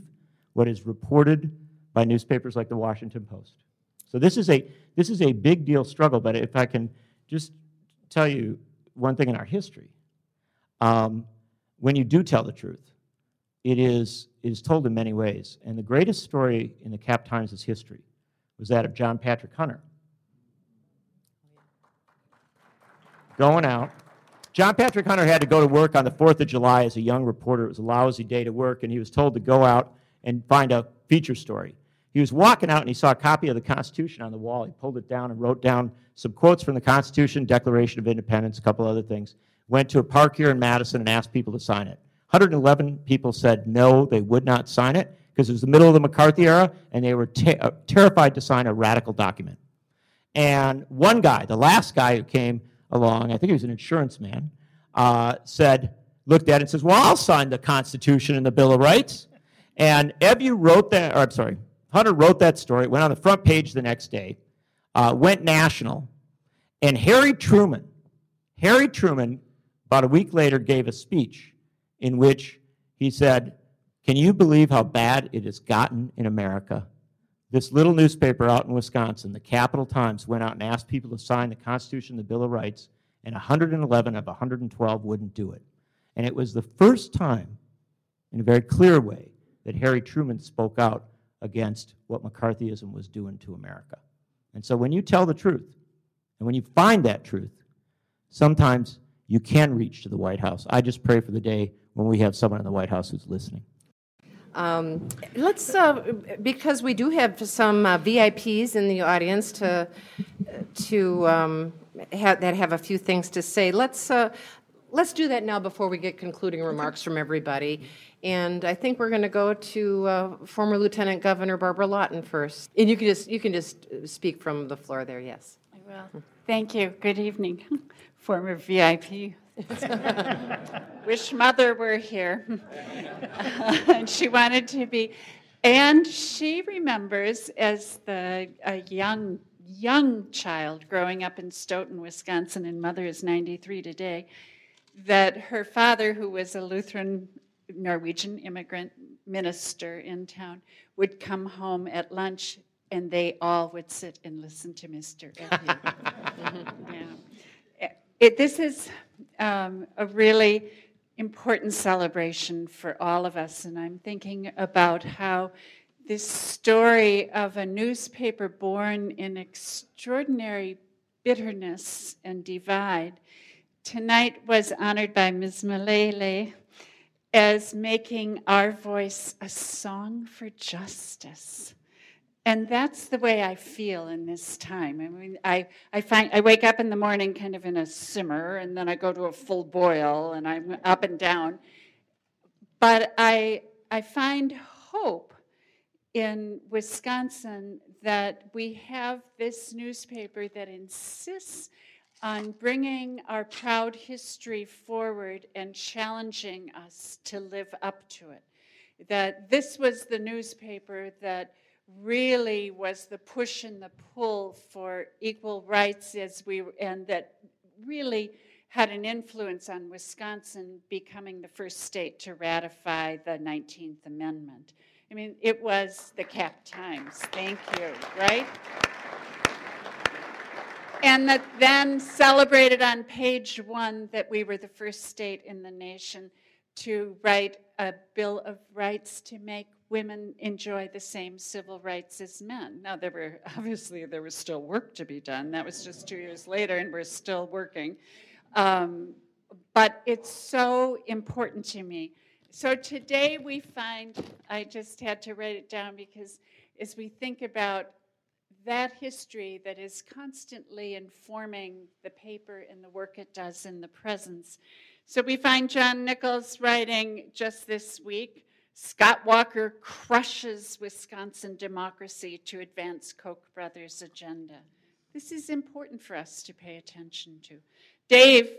Speaker 4: what is reported by newspapers like the Washington Post. So this is a this is a big deal struggle. But if I can just tell you one thing in our history, um, when you do tell the truth, it is it is told in many ways. And the greatest story in the Cap Times' history was that of John Patrick Hunter going out. John Patrick Hunter had to go to work on the 4th of July as a young reporter. It was a lousy day to work, and he was told to go out and find a feature story. He was walking out and he saw a copy of the Constitution on the wall. He pulled it down and wrote down some quotes from the Constitution, Declaration of Independence, a couple other things. Went to a park here in Madison and asked people to sign it. 111 people said no, they would not sign it because it was the middle of the McCarthy era and they were uh, terrified to sign a radical document. And one guy, the last guy who came along, I think he was an insurance man, uh, said, looked at it and says, Well, I'll sign the Constitution and the Bill of Rights. And Evjue wrote that, or I'm sorry, Hunter wrote that story, went on the front page the next day, uh, went national, and Harry Truman, Harry Truman, about a week later, gave a speech in which he said, Can you believe how bad it has gotten in America? This little newspaper out in Wisconsin, the Capital Times, went out and asked people to sign the Constitution, the Bill of Rights, and 111 of 112 wouldn't do it. And it was the first time, in a very clear way, that Harry Truman spoke out against what McCarthyism was doing to America. And so when you tell the truth, and when you find that truth, sometimes you can reach to the White House. I just pray for the day when we have someone in the White House who's listening.
Speaker 6: Um, let's, uh, because we do have some uh, VIPs in the audience to, to um, have, that have a few things to say. Let's uh, let's do that now before we get concluding remarks from everybody. And I think we're going to go to uh, former Lieutenant Governor Barbara Lawton first. And you can just you can just speak from the floor there. Yes.
Speaker 7: I will. Thank you. Good evening, former VIP. Wish mother were here. and she wanted to be. And she remembers as the a young young child growing up in Stoughton, Wisconsin, and mother is 93 today, that her father, who was a Lutheran Norwegian immigrant minister in town, would come home at lunch and they all would sit and listen to Mr. yeah. It, this is um, a really important celebration for all of us, and I'm thinking about how this story of a newspaper born in extraordinary bitterness and divide tonight was honored by Ms. Milele as making our voice a song for justice. And that's the way I feel in this time. I mean, I, I find I wake up in the morning kind of in a simmer, and then I go to a full boil, and I'm up and down. But I I find hope in Wisconsin that we have this newspaper that insists on bringing our proud history forward and challenging us to live up to it. That this was the newspaper that really was the push and the pull for equal rights as we and that really had an influence on Wisconsin becoming the first state to ratify the 19th Amendment. I mean, it was the Cap Times. Thank you, right? And that then celebrated on page one that we were the first state in the nation to write a Bill of Rights to make women enjoy the same civil rights as men. Now, there were obviously there was still work to be done. That was just two years later, and we're still working. Um, but it's so important to me. So today we find, I just had to write it down because as we think about that history that is constantly informing the paper and the work it does in the presence. So we find John Nichols writing just this week Scott Walker crushes Wisconsin democracy to advance Koch brothers' agenda. This is important for us to pay attention to. Dave,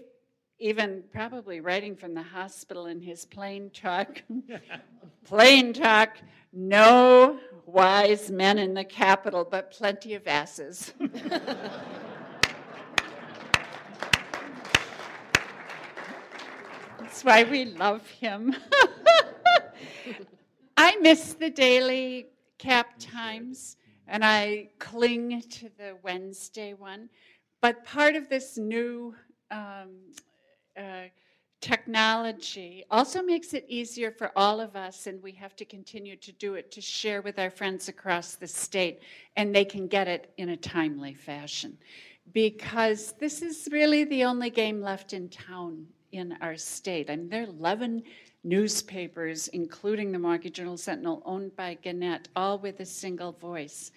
Speaker 7: even probably writing from the hospital in his plain talk, plain talk, no wise men in the capital, but plenty of asses. That's why we love him. I miss the daily cap times and I cling to the Wednesday one. But part of this new um, uh, technology also makes it easier for all of us, and we have to continue to do it to share with our friends across the state, and they can get it in a timely fashion. Because this is really the only game left in town in our state. I mean, there are 11 newspapers, including the Milwaukee Journal Sentinel, owned by Gannett, all with a single voice.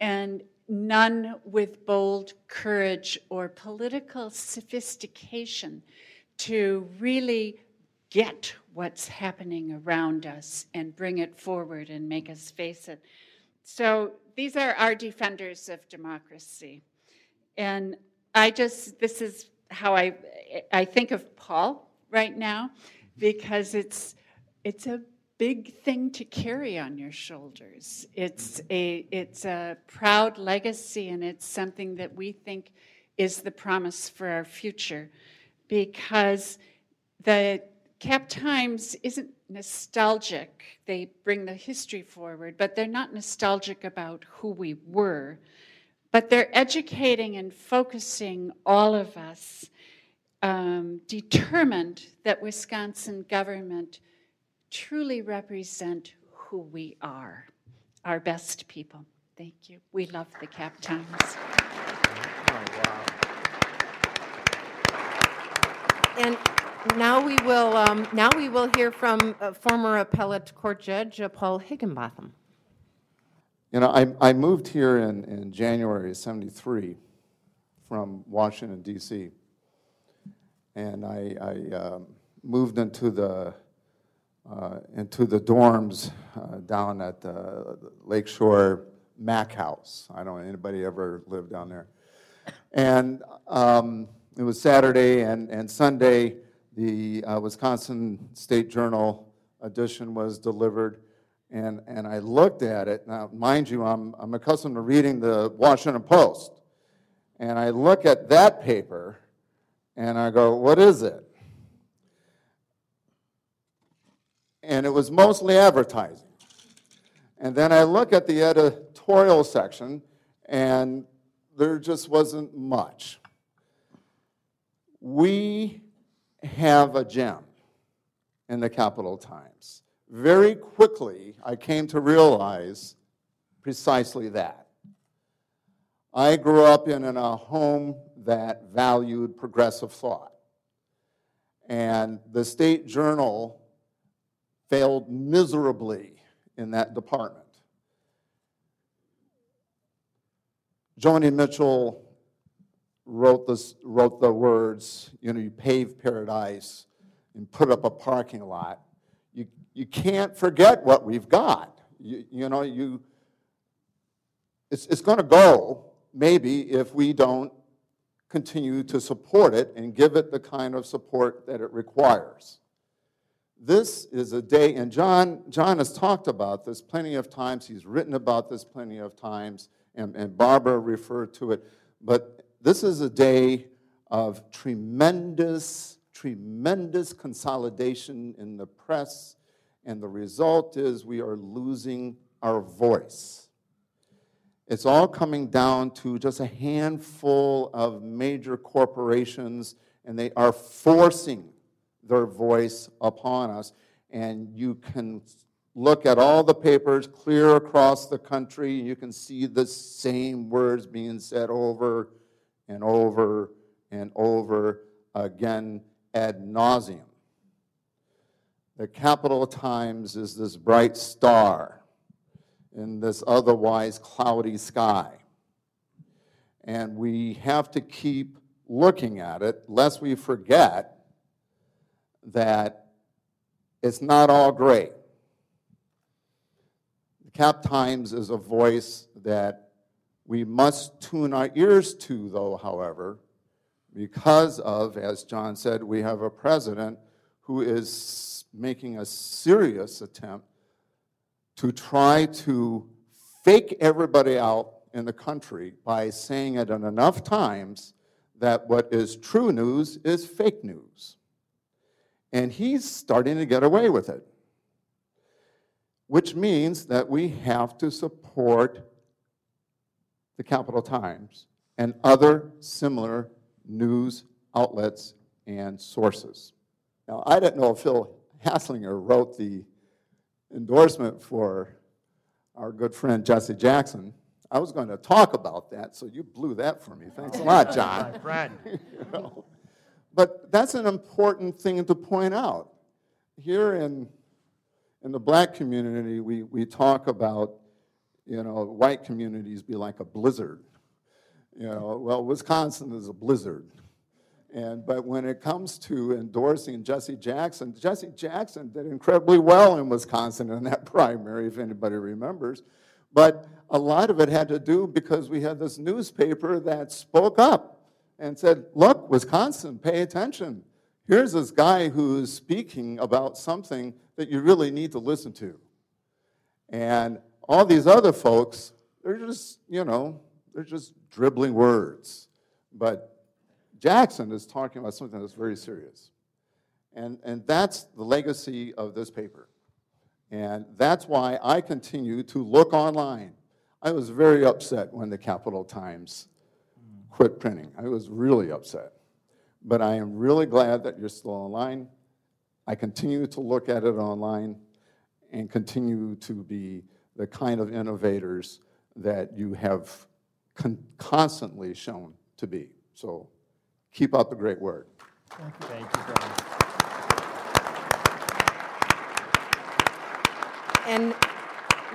Speaker 7: And none with bold courage or political sophistication to really get what's happening around us and bring it forward and make us face it. So these are our defenders of democracy. And I just, this is how I, I think of Paul right now because it's it's a big thing to carry on your shoulders. It's a it's a proud legacy and it's something that we think is the promise for our future because the Cap Times isn't nostalgic. They bring the history forward, but they're not nostalgic about who we were. But they're educating and focusing all of us um, determined that Wisconsin government truly represent who we are, our best people. Thank you. We love the Cap Times.
Speaker 6: And now we will, um, now we will hear from uh, former appellate court judge uh, Paul Higginbotham.
Speaker 8: You know, I, I moved here in, in January of 73 from Washington, D.C and I, I um, moved into the uh, into the dorms uh, down at the Lakeshore Mac House. I don't know anybody ever lived down there. And um, it was Saturday and, and Sunday. The uh, Wisconsin State Journal edition was delivered, and, and I looked at it. Now, mind you, I'm, I'm accustomed to reading the Washington Post, and I look at that paper and I go, What is it? And it was mostly advertising. And then I look at the editorial section, and there just wasn't much. We have a gem in the Capital Times. Very quickly, I came to realize precisely that. I grew up in a home that valued progressive thought. And the state journal failed miserably in that department. Joni Mitchell wrote, this, wrote the words, you know, you pave paradise and put up a parking lot. You, you can't forget what we've got. You, you know, you, it's, it's going to go, maybe, if we don't continue to support it and give it the kind of support that it requires. This is a day, and John, John has talked about this plenty of times. He's written about this plenty of times, and, and Barbara referred to it. But this is a day of tremendous, tremendous consolidation in the press, and the result is we are losing our voice. It's all coming down to just a handful of major corporations, and they are forcing their voice upon us. And you can look at all the papers clear across the country, and you can see the same words being said over and over and over again ad nauseum. The Capital Times is this bright star in this otherwise cloudy sky. And we have to keep looking at it lest we forget that it's not all great. The Cap Times is a voice that we must tune our ears to, though, however, because of, as John said, we have a president who is making a serious attempt to try to fake everybody out in the country by saying it enough times that what is true news is fake news. And he's starting to get away with it, which means that we have to support the Capital Times and other similar news outlets and sources. Now, I didn't know if Phil Haslanger wrote the endorsement for our good friend Jesse Jackson. I was going to talk about that, so you blew that for me. Thanks a lot, John.
Speaker 4: My friend.
Speaker 8: You know, But that's an important thing to point out. Here in, in the black community, we, we talk about, you know, white communities be like a blizzard. You know, well, Wisconsin is a blizzard. And, but when it comes to endorsing Jesse Jackson, Jesse Jackson did incredibly well in Wisconsin in that primary, if anybody remembers. But a lot of it had to do because we had this newspaper that spoke up and said, look, Wisconsin, pay attention. Here's this guy who's speaking about something that you really need to listen to. And all these other folks, they're just, you know, they're just dribbling words. But Jackson is talking about something that's very serious. And, and that's the legacy of this paper. And that's why I continue to look online. I was very upset when the Capital Times quit printing. I was really upset. But I am really glad that you're still online. I continue to look at it online and continue to be the kind of innovators that you have con- constantly shown to be. So keep up the great work.
Speaker 4: Thank you, Thank you, Brian.
Speaker 6: And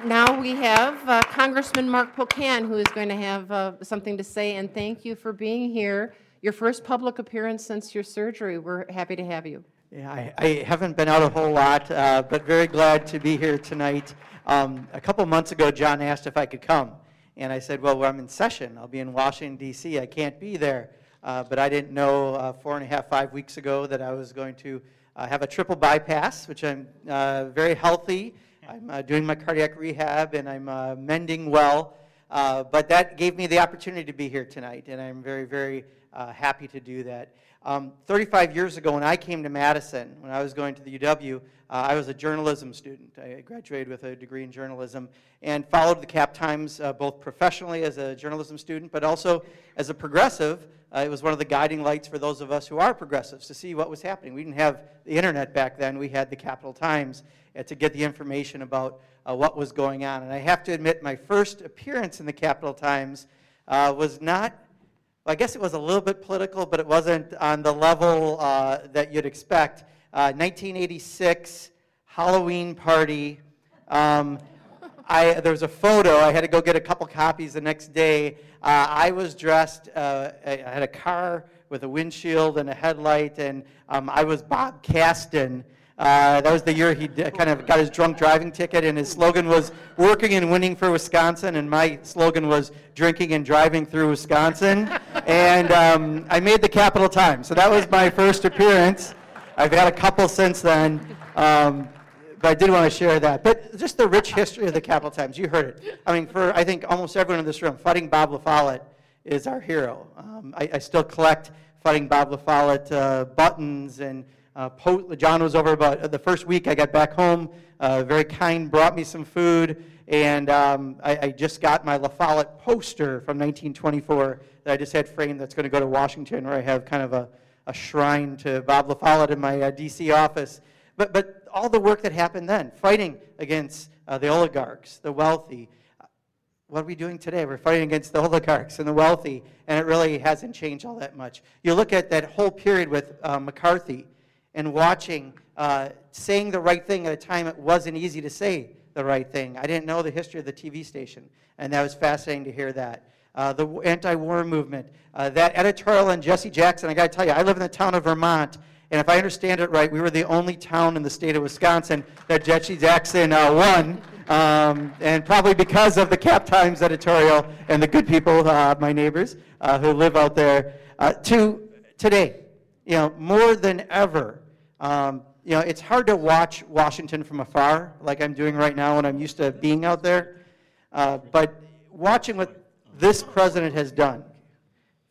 Speaker 6: now we have uh, Congressman Mark Pocan, who is going to have uh, something to say, and thank you for being here. Your first public appearance since your surgery. We're happy to have you.
Speaker 9: Yeah, I, I haven't been out a whole lot, uh, but very glad to be here tonight. Um, a couple months ago, John asked if I could come, and I said, "Well, I'm in session. I'll be in Washington D.C. I can't be there." Uh, but I didn't know uh, four and a half, five weeks ago that I was going to uh, have a triple bypass, which I'm uh, very healthy. I'm uh, doing my cardiac rehab and I'm mending well. but that gave me the opportunity to be here tonight, and I'm very, very happy to do that. Um, 35 years ago, when I came to Madison, when I was going to the UW, uh, I was a journalism student. I graduated with a degree in journalism and followed the Cap Times uh, both professionally as a journalism student, but also as a progressive. Uh, it was one of the guiding lights for those of us who are progressives to see what was happening. We didn't have the internet back then. We had the Capital Times uh, to get the information about uh, what was going on. And I have to admit, my first appearance in the Capital Times uh, was not I guess it was a little bit political, but it wasn't on the level uh, that you'd expect. Uh, 1986 Halloween party. Um, I, there was a photo. I had to go get a couple copies the next day. Uh, I was dressed. Uh, I had a car with a windshield and a headlight, and um, I was Bob Kasten. Uh, that was the year he kind of got his drunk driving ticket, and his slogan was "Working and winning for Wisconsin," and my slogan was "Drinking and driving through Wisconsin." and um, I made the Capital Times, so that was my first appearance. I've had a couple since then, um, but I did want to share that. But just the rich history of the Capital Times, you heard it. I mean, for I think almost everyone in this room, Fighting Bob La Follette is our hero. Um, I, I, still collect Fighting Bob La Follette uh, buttons and uh, John was over about uh, the first week I got back home, uh, very kind, brought me some food, and um, I, I, just got my La Follette poster from 1924 that I just had framed that's going to go to Washington, where I have kind of a, a shrine to Bob La Follette in my uh, D.C. office. But, but all the work that happened then, fighting against uh, the oligarchs, the wealthy, uh, what are we doing today? We're fighting against the oligarchs and the wealthy, and it really hasn't changed all that much. You look at that whole period with McCarthy and watching, uh, saying the right thing at a time it wasn't easy to say the right thing. I didn't know the history of the TV station, and that was fascinating to hear that. Uh, the anti war movement, uh, that editorial on Jesse Jackson, I got to tell you, I live in the town of Vermont, And if I understand it right, we were the only town in the state of Wisconsin that Jesse Jackson uh, won. Um, and probably because of the Cap Times editorial and the good people, uh, my neighbors, uh, who live out there, uh, to today. You know, more than ever, um, you know, it's hard to watch Washington from afar, like I'm doing right now when I'm used to being out there. Uh, but watching what this president has done,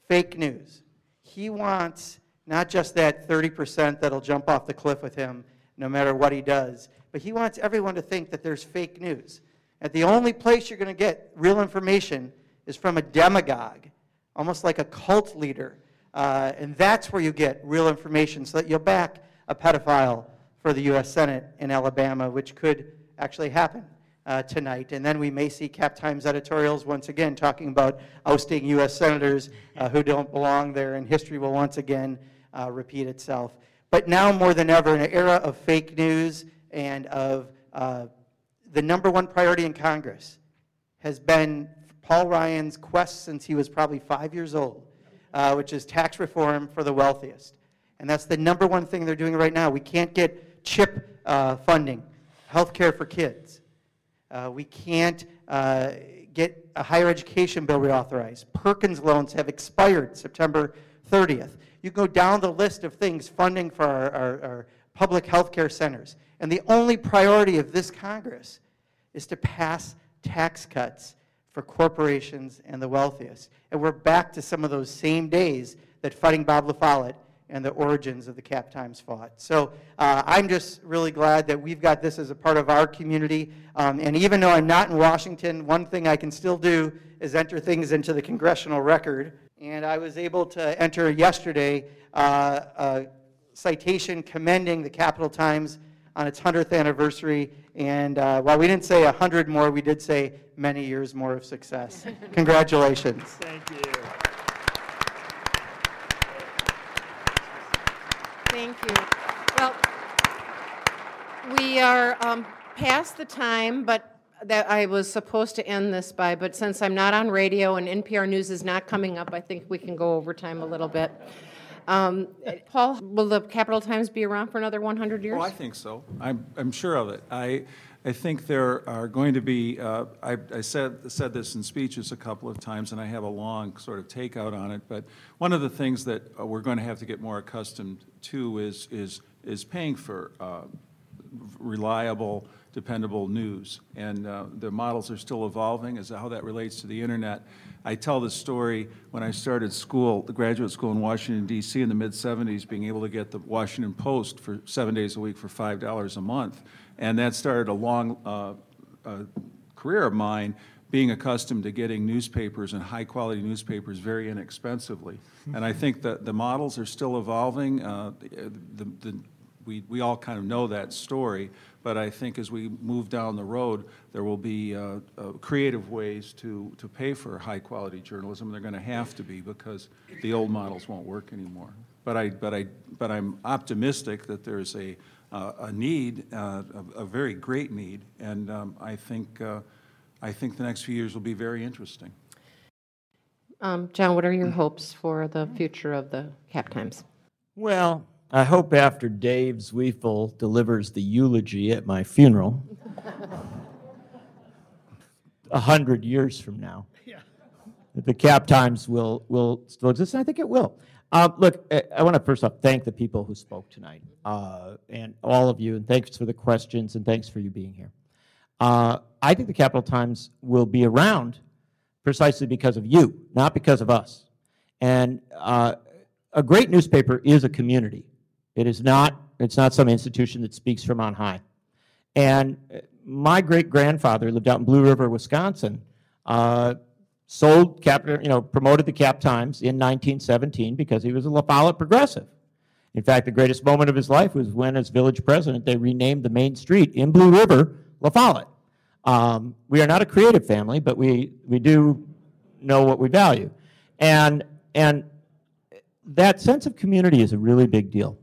Speaker 9: fake news. He wants not just that 30% that'll jump off the cliff with him no matter what he does, but he wants everyone to think that there's fake news. And the only place you're going to get real information is from a demagogue, almost like a cult leader. Uh, and that's where you get real information so that you'll back a pedophile for the U.S. Senate in Alabama, which could actually happen uh, tonight. And then we may see Cap Times editorials once again talking about ousting U.S. senators uh, who don't belong there, and history will once again uh, repeat itself. But now more than ever, in an era of fake news and of uh, the number one priority in Congress has been Paul Ryan's quest since he was probably five years old, uh, which is tax reform for the wealthiest. And that's the number one thing they're doing right now. We can't get CHIP uh, funding, health care for kids. Uh, we can't uh, get a higher education bill reauthorized. Perkins loans have expired September 30th. You go down the list of things funding for our, our, our public health care centers. And the only priority of this Congress is to pass tax cuts for corporations and the wealthiest. And we're back to some of those same days that Fighting Bob La Follette and the origins of the Cap Times fought. So uh, I'm just really glad that we've got this as a part of our community. Um, and even though I'm not in Washington, one thing I can still do is enter things into the congressional record. And I was able to enter yesterday uh, a citation commending the Capital Times on its 100th anniversary. And uh, while we didn't say 100 more, we did say many years more of success. Congratulations.
Speaker 4: Thank you.
Speaker 6: Thank you. Well, we are um, past the time, but that I was supposed to end this by, but since I'm not on radio and NPR News is not coming up, I think we can go over time a little bit. Um, Paul, will the Capital Times be around for another 100 years?
Speaker 2: Oh, I think so. I'm, I'm sure of it. I, I think there are going to be, uh, I, I said, said this in speeches a couple of times, and I have a long sort of takeout on it, but one of the things that uh, we're going to have to get more accustomed to is, is, is paying for uh, reliable, dependable news. And uh, the models are still evolving as to how that relates to the internet. I tell the story when I started school, the graduate school in Washington, D.C. in the mid 70s, being able to get the Washington Post for seven days a week for $5 a month. And that started a long uh, uh, career of mine being accustomed to getting newspapers and high quality newspapers very inexpensively. And I think that the models are still evolving. Uh, the, the, we, we all kind of know that story, but I think as we move down the road, there will be uh, uh, creative ways to, to pay for high quality journalism. They're going to have to be because the old models won't work anymore. But, I, but, I, but I'm optimistic that there's a, uh, a need, uh, a, a, very great need, and um, I, think, uh, I think the next few years will be very interesting.
Speaker 6: Um, John, what are your hopes for the future of the Cap Times?
Speaker 4: Well, I hope after Dave Zweifel delivers the eulogy at my funeral, a hundred years from now, yeah. the Cap Times will will still exist. And I think it will. Uh, look, I want to first off thank the people who spoke tonight, uh, and all of you, and thanks for the questions, and thanks for you being here. Uh, I think the Capital Times will be around precisely because of you, not because of us. And uh, a great newspaper is a community. It is not, it's not some institution that speaks from on high. And my great grandfather lived out in Blue River, Wisconsin. Sold Cap, you know, promoted the Cap Times in 1917 because he was a La Follette progressive. In fact, the greatest moment of his life was when, as village president, they renamed the main street in Blue River La Follette. Um, we are not a creative family, but we, we do know what we value. And, and that sense of community is a really big deal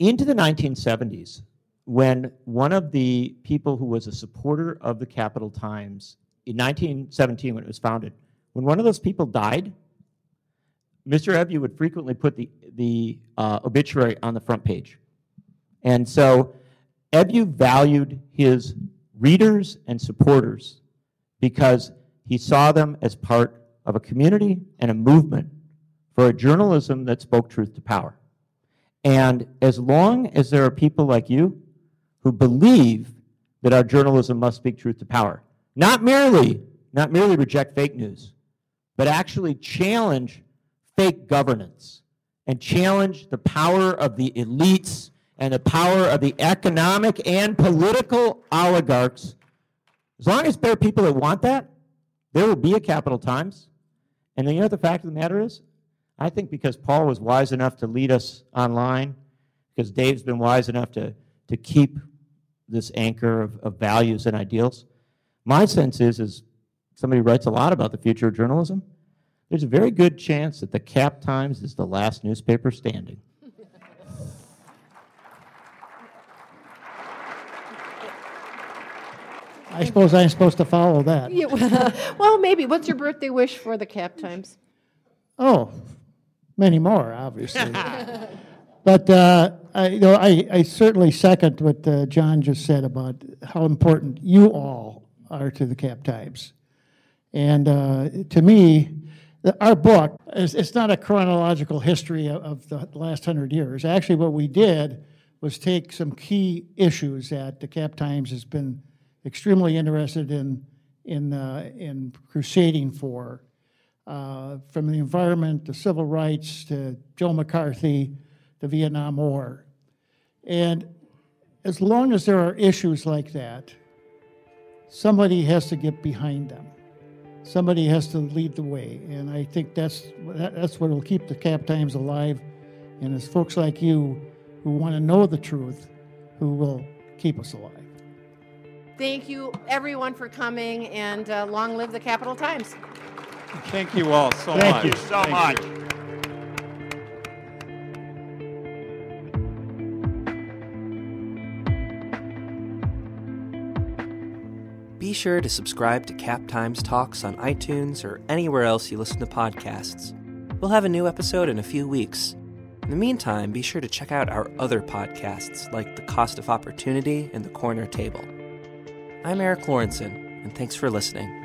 Speaker 4: into the 1970s, when one of the people who was a supporter of the Capital Times in 1917, when it was founded, when one of those people died, Mr. Evjue would frequently put the, the uh, obituary on the front page. And so Evjue valued his readers and supporters because he saw them as part of a community and a movement for a journalism that spoke truth to power. And as long as there are people like you who believe that our journalism must speak truth to power, not merely, not merely reject fake news, but actually challenge fake governance and challenge the power of the elites and the power of the economic and political oligarchs. As long as there are people that want that, there will be a Capital Times. And then you know what the fact of the matter is? I think because Paul was wise enough to lead us online, because Dave's been wise enough to, to keep this anchor of, of values and ideals. My sense is, is somebody writes a lot about the future of journalism. There's a very good chance that the Cap Times is the last newspaper standing.
Speaker 3: I suppose I'm supposed to follow that.
Speaker 6: Yeah, well, maybe. What's your birthday wish for the Cap Times?
Speaker 3: Oh, many more, obviously. but uh, I, you know, I, I certainly second what uh, John just said about how important you all are to the Cap Times. And uh, to me, the, our book is it's not a chronological history of, of the last hundred years. Actually, what we did was take some key issues that the Cap Times has been extremely interested in in uh, in crusading for, uh, from the environment to civil rights to Joe McCarthy, the Vietnam War, and as long as there are issues like that, somebody has to get behind them. Somebody has to lead the way, and I think that's that's what will keep the Cap Times alive. And it's folks like you who want to know the truth who will keep us alive.
Speaker 6: Thank you, everyone, for coming, and uh, long live the Capital Times.
Speaker 2: Thank you all so
Speaker 4: Thank
Speaker 2: much.
Speaker 4: you so
Speaker 2: Thank
Speaker 4: much.
Speaker 2: you.
Speaker 1: Be sure to subscribe to Cap Times Talks on iTunes or anywhere else you listen to podcasts. We'll have a new episode in a few weeks. In the meantime, be sure to check out our other podcasts like The Cost of Opportunity and The Corner Table. I'm Erik Lorenzsonn, and thanks for listening.